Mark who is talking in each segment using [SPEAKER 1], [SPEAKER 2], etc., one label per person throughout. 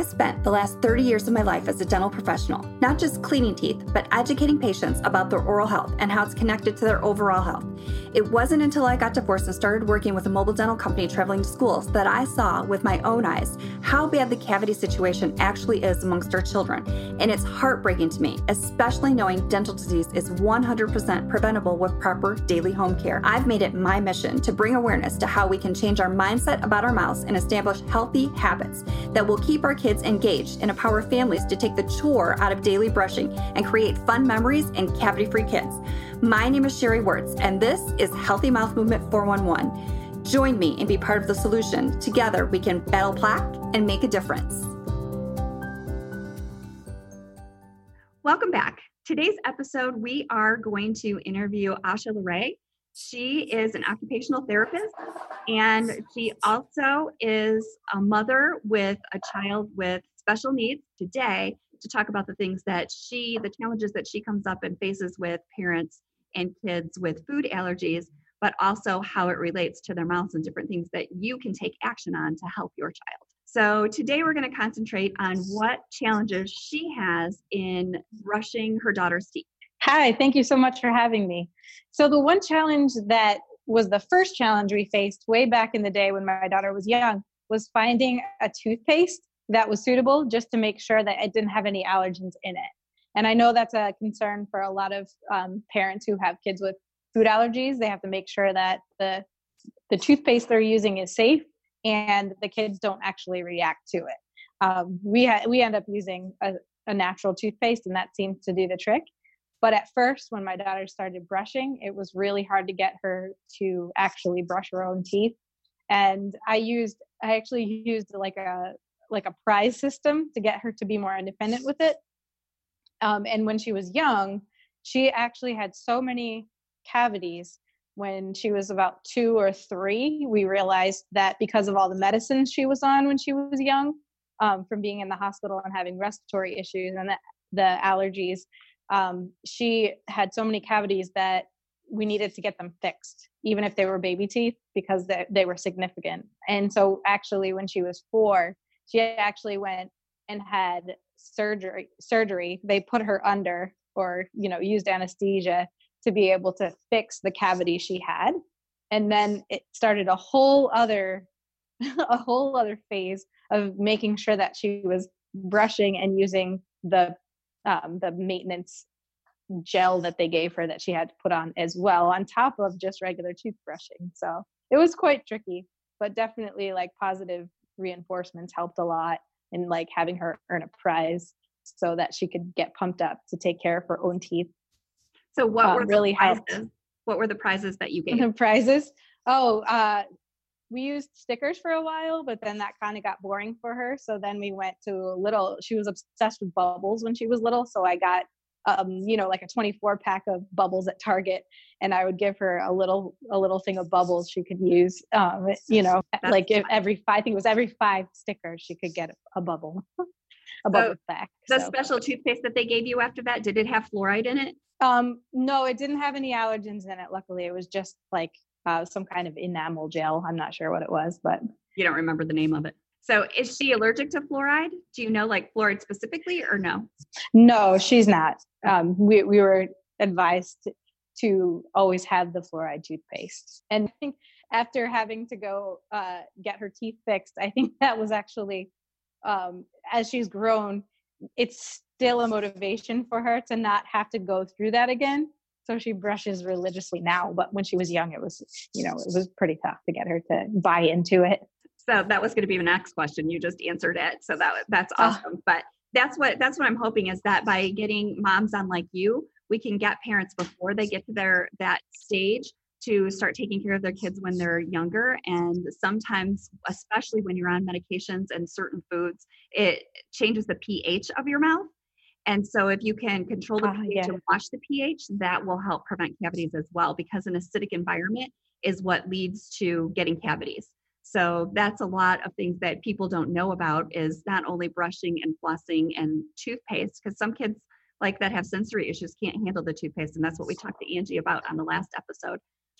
[SPEAKER 1] I spent the last 30 years of my life as a dental professional, not just cleaning teeth, but educating patients about their oral health and how it's connected to their overall health. It wasn't until I got divorced and started working with a mobile dental company traveling to schools that I saw with my own eyes how bad the cavity situation actually is amongst our children. And it's heartbreaking to me, especially knowing dental disease is 100% preventable with proper daily home care. I've made it my mission to bring awareness to how we can change our mindset about our mouths and establish healthy habits that will keep our kids engaged and empower families to take the chore out of daily brushing and create fun memories and cavity free kids. My name is Sheree Wertz, and this is Healthy Mouth Movement 411. Join me and be part of the solution. Together, we can battle plaque and make a difference. Welcome back. Today's episode, we are going to interview Asha Laray. She is an occupational therapist and she also is a mother with a child with special needs today to talk about the things that she, the challenges that she comes up and faces with parents and kids with food allergies, but also how it relates to their mouths and different things that you can take action on to help your child. So today we're going to concentrate on what challenges she has in brushing her daughter's teeth.
[SPEAKER 2] Hi, thank you so much for having me. So, the one challenge that was the first challenge we faced way back in the day when my daughter was young was finding a toothpaste that was suitable just to make sure that it didn't have any allergens in it. And I know that's a concern for a lot of um, parents who have kids with food allergies. They have to make sure that the the toothpaste they're using is safe and the kids don't actually react to it. Um, we ha- we end up using a, a natural toothpaste, and that seems to do the trick. But at first, when my daughter started brushing, it was really hard to get her to actually brush her own teeth. And I used, I actually used like a like a prize system to get her to be more independent with it. Um, and when she was young, she actually had so many cavities when she was about two or three. We realized that because of all the medicines she was on when she was young, um, from being in the hospital and having respiratory issues and the, the allergies, um, she had so many cavities that we needed to get them fixed, even if they were baby teeth, because they, they were significant. And so, actually, when she was four, she actually went and had surgery. Surgery. They put her under, or you know, used anesthesia to be able to fix the cavity she had. And then it started a whole other, a whole other phase of making sure that she was brushing and using the um, the maintenance gel that they gave her that she had to put on as well on top of just regular toothbrushing. So it was quite tricky but definitely like positive reinforcements helped a lot in like having her earn a prize so that she could get pumped up to take care of her own teeth.
[SPEAKER 1] So what um, were really prizes? helped what were the prizes that you gave?
[SPEAKER 2] prizes? Oh uh we used stickers for a while, but then that kind of got boring for her. So then we went to a little, she was obsessed with bubbles when she was little. So I got, um, you know, like a 24 pack of bubbles at Target and I would give her a little, a little thing of bubbles she could use, um, you know, That's like if every five, I think it was every five stickers she could get a, bubble. a bubble so pack.
[SPEAKER 1] The so. special toothpaste that they gave you after that, did it have fluoride in it?
[SPEAKER 2] Um, no, it didn't have any allergens in it. Luckily, it was just like uh, some kind of enamel gel. I'm not sure what it was, but
[SPEAKER 1] you don't remember the name of it. So is she allergic to fluoride? Do you know like fluoride specifically or no?
[SPEAKER 2] No, she's not. Um, we, we were advised to always have the fluoride toothpaste. And I think after having to go uh, get her teeth fixed, I think that was actually, um, as she's grown, it's still a motivation for her to not have to go through that again so she brushes religiously now but when she was young it was you know it was pretty tough to get her to buy into it.
[SPEAKER 1] So that was going to be the next question. You just answered it so that that's ah. awesome. Uh, but that's what that's what i'm hoping is that by getting moms on like you we can get parents before they get to their that stage to start taking care of their kids when they're younger. And sometimes especially when you're on medications and certain foods it changes the ph of your mouth and so, if you can control the uh, pH yeah. and watch the pH, that will help prevent cavities as well because an acidic environment is what leads to getting cavities. So, that's a lot of things that people don't know about is not only brushing and flossing and toothpaste, because some kids like that have sensory issues can't handle the toothpaste. And that's what we talked to Angie about on the last episode.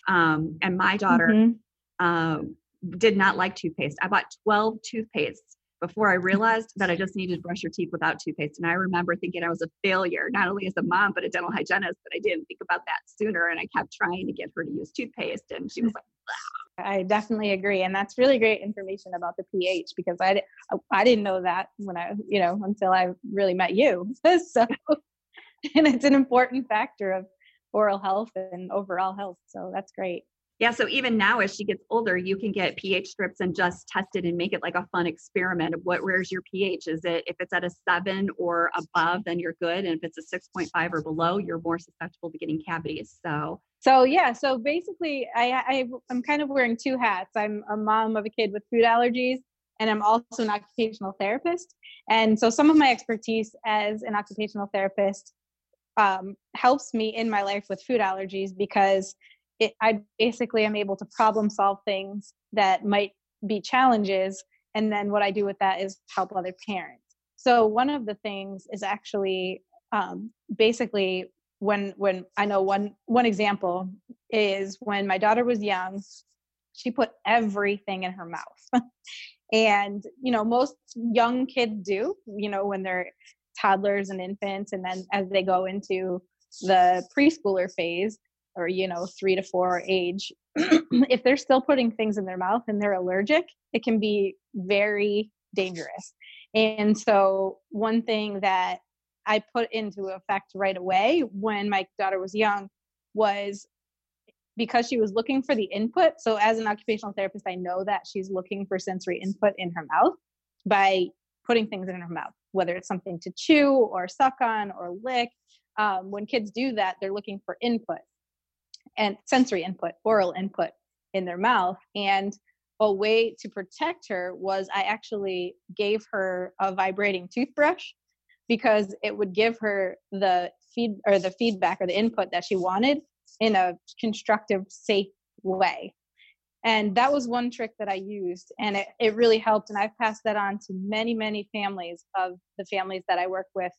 [SPEAKER 1] Um, and my daughter mm-hmm. um, did not like toothpaste. I bought 12 toothpastes before I realized that I just needed to brush your teeth without toothpaste. And I remember thinking I was a failure, not only as a mom, but a dental hygienist, but I didn't think about that sooner. And I kept trying to get her to use toothpaste. And she was like,
[SPEAKER 2] I definitely agree, and that's really great information about the pH because I I didn't know that when I you know until I really met you. so, and it's an important factor of oral health and overall health. So that's great.
[SPEAKER 1] Yeah, so even now as she gets older, you can get pH strips and just test it and make it like a fun experiment of what where's your pH? Is it if it's at a seven or above, then you're good. And if it's a 6.5 or below, you're more susceptible to getting cavities. So
[SPEAKER 2] so yeah, so basically I, I I'm kind of wearing two hats. I'm a mom of a kid with food allergies and I'm also an occupational therapist. And so some of my expertise as an occupational therapist um, helps me in my life with food allergies because it, I basically am able to problem solve things that might be challenges. And then what I do with that is help other parents. So one of the things is actually um, basically when when I know one one example is when my daughter was young, she put everything in her mouth. and you know most young kids do you know when they're toddlers and infants and then as they go into the preschooler phase or you know three to four age if they're still putting things in their mouth and they're allergic it can be very dangerous. And so one thing that i put into effect right away when my daughter was young was because she was looking for the input. So as an occupational therapist i know that she's looking for sensory input in her mouth by putting things in her mouth whether it's something to chew or suck on or lick. Um, when kids do that they're looking for input and sensory input, oral input in their mouth. And a way to protect her was I actually gave her a vibrating toothbrush because it would give her the feed or the feedback or the input that she wanted in a constructive, safe way. And that was one trick that I used, and it, it really helped. And I've passed that on to many, many families of the families that I work with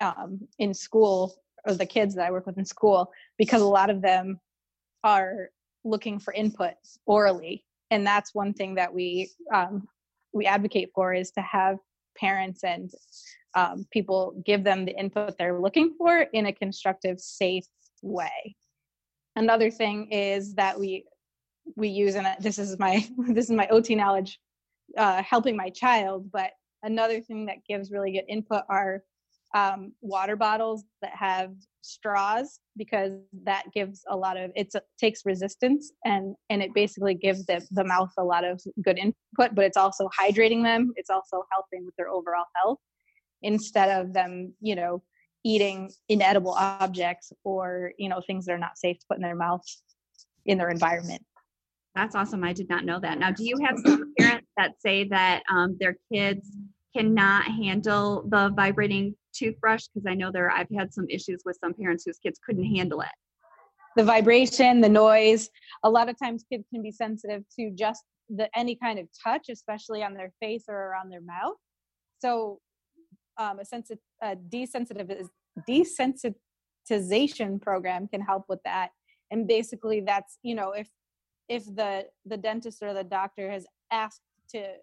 [SPEAKER 2] um, in school or the kids that I work with in school because a lot of them are looking for input orally, and that's one thing that we um, we advocate for is to have parents and um, people give them the input they're looking for in a constructive, safe way. Another thing is that we we use, and this is my this is my OT knowledge, uh, helping my child. But another thing that gives really good input are um, water bottles that have straws because that gives a lot of it takes resistance and and it basically gives the, the mouth a lot of good input but it's also hydrating them. It's also helping with their overall health instead of them you know eating inedible objects or you know things that are not safe to put in their mouth in their environment.
[SPEAKER 1] That's awesome. I did not know that. Now do you have some parents that say that um, their kids cannot handle the vibrating toothbrush because I know there I've had some issues with some parents whose kids couldn't handle it.
[SPEAKER 2] The vibration, the noise. A lot of times kids can be sensitive to just the any kind of touch, especially on their face or around their mouth. So um, a, sensi- a desensitization program can help with that. And basically that's, you know, if if the the dentist or the doctor has asked to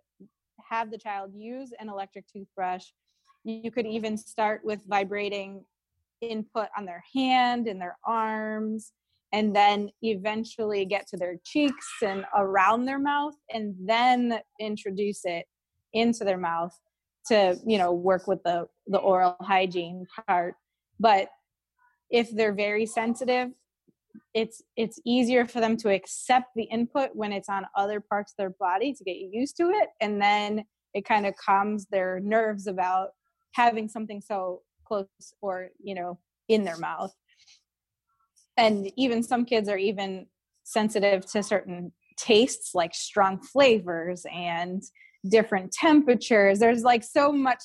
[SPEAKER 2] have the child use an electric toothbrush you could even start with vibrating input on their hand and their arms and then eventually get to their cheeks and around their mouth and then introduce it into their mouth to you know work with the the oral hygiene part. But if they're very sensitive it's it's easier for them to accept the input when it's on other parts of their body to get used to it and then it kind of calms their nerves about having something so close or you know in their mouth. And even some kids are even sensitive to certain tastes like strong flavors and different temperatures. There's like so much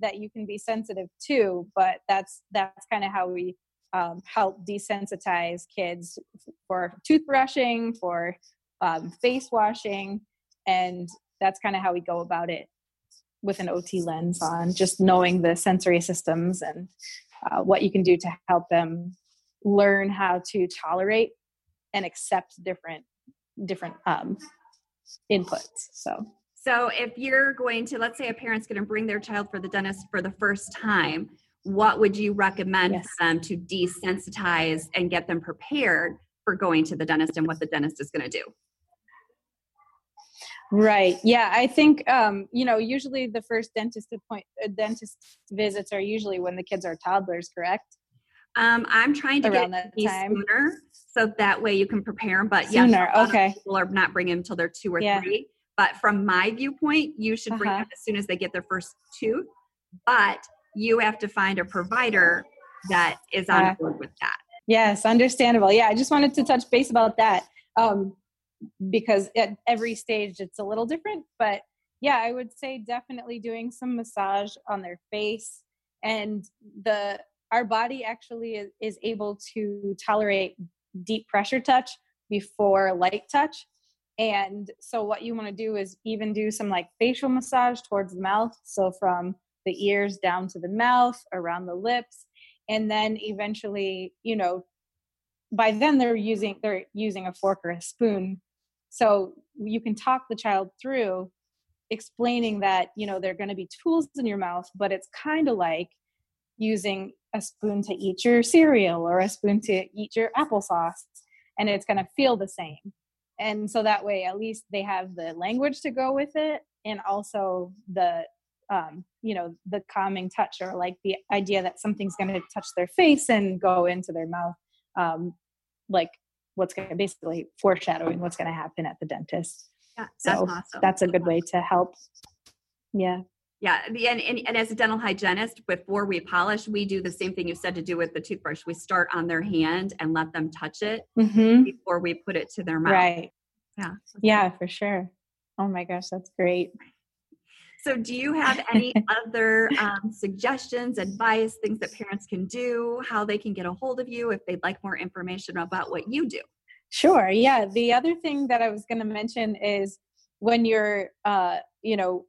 [SPEAKER 2] that you can be sensitive to but that's that's kind of how we um, help desensitize kids for toothbrushing for um, face washing and that's kind of how we go about it with an OT lens on just knowing the sensory systems and uh, what you can do to help them learn how to tolerate and accept different different um, inputs. So
[SPEAKER 1] So if you're going to, let's say a parent's going to bring their child for the dentist for the first time, what would you recommend yes. for them to desensitize and get them prepared for going to the dentist and what the dentist is going to do?
[SPEAKER 2] Right. Yeah, I think um, you know usually the first dentist appoint uh, dentist visits are usually when the kids are toddlers, correct?
[SPEAKER 1] Um, I'm trying to Around get that time. sooner, so that way you can prepare them. But
[SPEAKER 2] sooner,
[SPEAKER 1] yes,
[SPEAKER 2] okay.
[SPEAKER 1] people are not bringing them until they're two or yeah. three. But from my viewpoint, you should bring uh-huh. them as soon as they get their first tooth. But you have to find a provider that is on uh, board with that.
[SPEAKER 2] Yes, understandable. Yeah, I just wanted to touch base about that. Um, because at every stage it's a little different but yeah i would say definitely doing some massage on their face and the our body actually is, is able to tolerate deep pressure touch before light touch and so what you want to do is even do some like facial massage towards the mouth so from the ears down to the mouth around the lips and then eventually you know by then they're using they're using a fork or a spoon so you can talk the child through explaining that you know there're going to be tools in your mouth but it's kind of like using a spoon to eat your cereal or a spoon to eat your applesauce and it's going to feel the same. And so that way at least they have the language to go with it and also the um, you know the calming touch or like the idea that something's going to touch their face and go into their mouth um, like what's going to basically foreshadowing what's going to happen at the dentist.
[SPEAKER 1] Yeah, that's so awesome.
[SPEAKER 2] That's a good way to help. Yeah.
[SPEAKER 1] Yeah, and, and, and as a dental hygienist, before we polish, we do the same thing you said to do with the toothbrush. We start on their hand and let them touch it mm-hmm. before we put it to their mouth.
[SPEAKER 2] Right.
[SPEAKER 1] Yeah.
[SPEAKER 2] Yeah, for sure. Oh my gosh, that's great.
[SPEAKER 1] So, do you have any other um, suggestions, advice, things that parents can do, how they can get a hold of you if they'd like more information about what you do?
[SPEAKER 2] Sure. Yeah. The other thing that I was going to mention is when you're, uh, you know,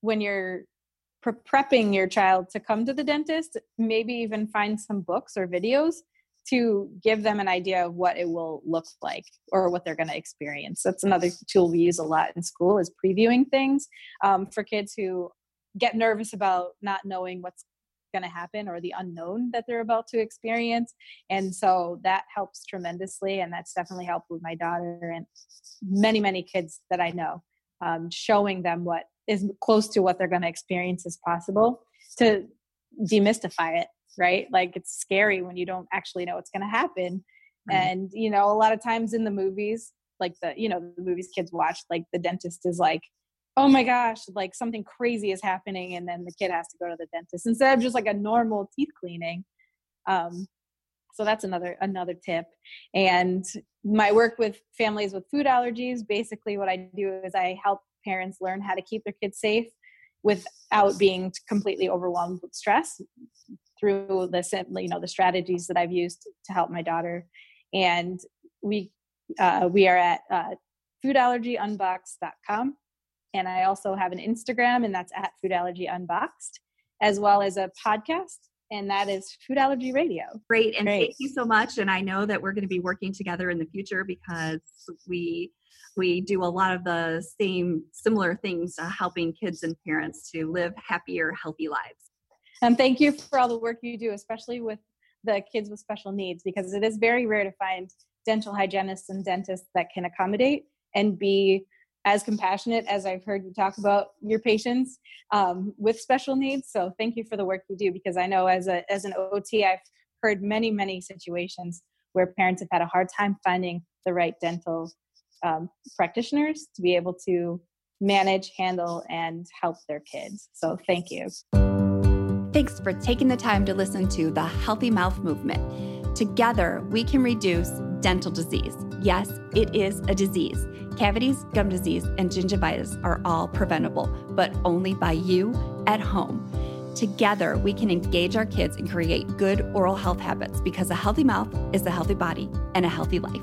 [SPEAKER 2] when you're pre- prepping your child to come to the dentist, maybe even find some books or videos to give them an idea of what it will look like or what they're going to experience. That's another tool we use a lot in school is previewing things um, for kids who get nervous about not knowing what's going to happen or the unknown that they're about to experience. And so that helps tremendously. And that's definitely helped with my daughter and many, many kids that I know, um, showing them what is close to what they're going to experience as possible to demystify it right? Like it's scary when you don't actually know what's going to happen. Mm-hmm. And, you know, a lot of times in the movies, like the, you know, the movies kids watch, like the dentist is like, oh my gosh, like something crazy is happening. And then the kid has to go to the dentist instead of just like a normal teeth cleaning. Um, so that's another another tip and my work with families with food allergies basically what i do is i help parents learn how to keep their kids safe without being completely overwhelmed with stress through the you know the strategies that I've used to help my daughter, and we uh, we are at uh, foodallergyunboxed.com, and I also have an Instagram, and that's at Food Allergy Unboxed, as well as a podcast, and that is Food Allergy Radio.
[SPEAKER 1] Great, and Great. thank you so much. And I know that we're going to be working together in the future because we we do a lot of the same similar things uh, helping kids and parents to live happier healthy lives
[SPEAKER 2] and thank you for all the work you do, especially with the kids with special needs, because it is very rare to find dental hygienists and dentists that can accommodate and be as compassionate as I've heard you talk about your patients um, with special needs. So thank you for the work you do, because I know as a as an OT, I've heard many many situations where parents have had a hard time finding the right dental um, practitioners to be able to manage, handle, and help their kids. So thank you.
[SPEAKER 1] Thanks for taking the time to listen to the Healthy Mouth Movement. Together, we can reduce dental disease. Yes, it is a disease. Cavities, gum disease, and gingivitis are all preventable, but only by you at home. Together, we can engage our kids and create good oral health habits because a healthy mouth is a healthy body and a healthy life.